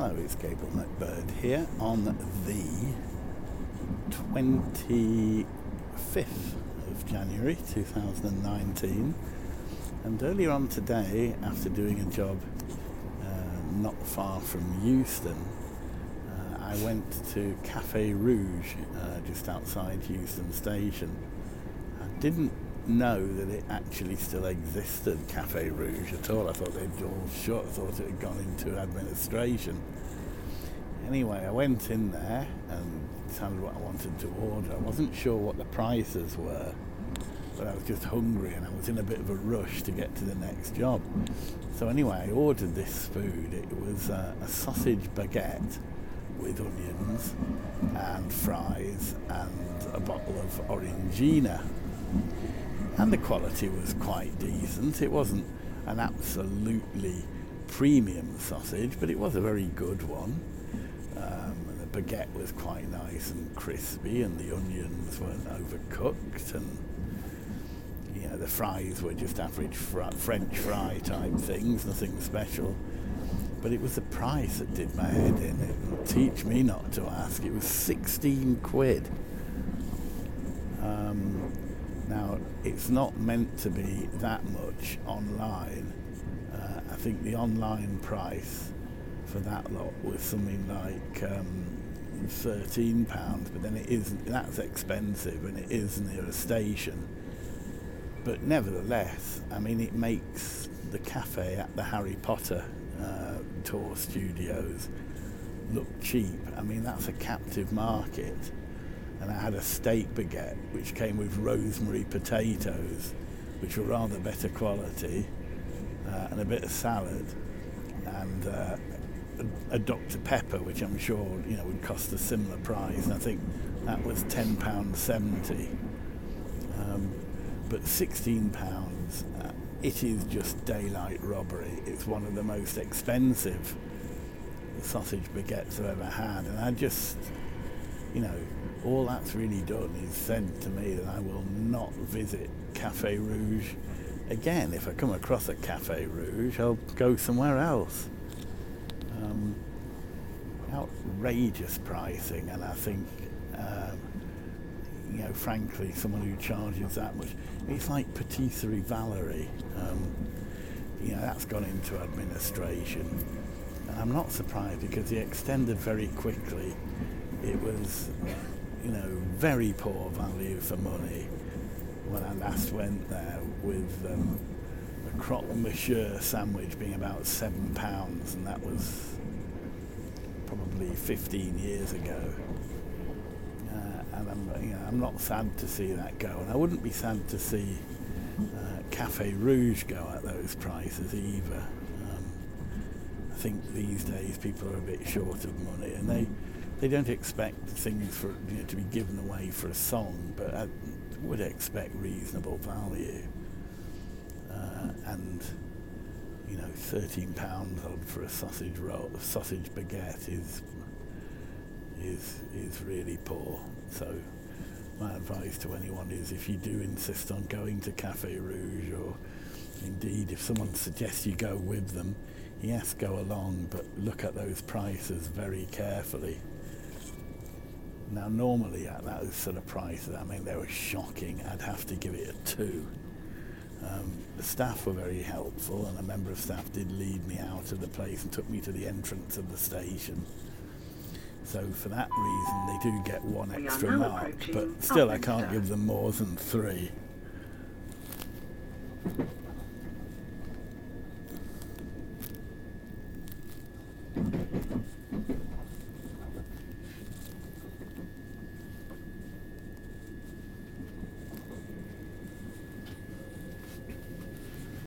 Hello, it's Gabriel McBird here on the 25th of January 2019. And earlier on today, after doing a job uh, not far from Euston, uh, I went to Cafe Rouge uh, just outside Euston Station. I didn't know that it actually still existed, Cafe Rouge, at all. I thought they'd all shut, I thought it had gone into administration. Anyway, I went in there and decided what I wanted to order. I wasn't sure what the prices were, but I was just hungry and I was in a bit of a rush to get to the next job. So anyway, I ordered this food. It was uh, a sausage baguette with onions and fries and a bottle of Orangina and the quality was quite decent. It wasn't an absolutely premium sausage, but it was a very good one. Um, the baguette was quite nice and crispy, and the onions weren't overcooked, and you know the fries were just average fr- French fry type things, nothing special. But it was the price that did my head in. It teach me not to ask. It was 16 quid. Um, it's not meant to be that much online. Uh, I think the online price for that lot was something like um, thirteen pounds, but then it isn't. That's expensive, and it is near a station. But nevertheless, I mean, it makes the cafe at the Harry Potter uh, tour studios look cheap. I mean, that's a captive market and I had a steak baguette which came with rosemary potatoes, which were rather better quality, uh, and a bit of salad, and uh, a, a, Dr Pepper, which I'm sure you know would cost a similar price. And I think that was ten pounds seventy, um, but sixteen pounds. Uh, it is just daylight robbery. It's one of the most expensive sausage baguettes I've ever had, and I just, you know, all that's really done is said to me that I will not visit Cafe Rouge again. If I come across a Cafe Rouge, I'll go somewhere else. Um, outrageous pricing, and I think, um, you know, frankly, someone who charges that much, it's like Patisserie Valerie. Um, you know, that's gone into administration. And I'm not surprised because it extended very quickly. It was you know, very poor value for money when I last went there with um, a croque monsieur sandwich being about seven pounds, and that was probably 15 years ago. Uh, and I'm, you know, I'm not sad to see that go, and I wouldn't be sad to see uh, Cafe Rouge go at those prices either. Um, I think these days people are a bit short of money, and they they don't expect things for you know, to be given away for a song, but I would expect reasonable value. Uh, and you know, thirteen pounds for a sausage roll, sausage baguette is is is really poor. So my advice to anyone is if you do insist on going to Cafe Rouge or indeed if someone suggests you go with them, yes, go along, but look at those prices very carefully. Now, normally at those sort of prices, I mean, they were shocking. I'd have to give it a two. Um, the staff were very helpful, and a member of staff did lead me out of the place and took me to the entrance of the station. So for that reason, they do get one extra mark, but still, I can't give them more than three.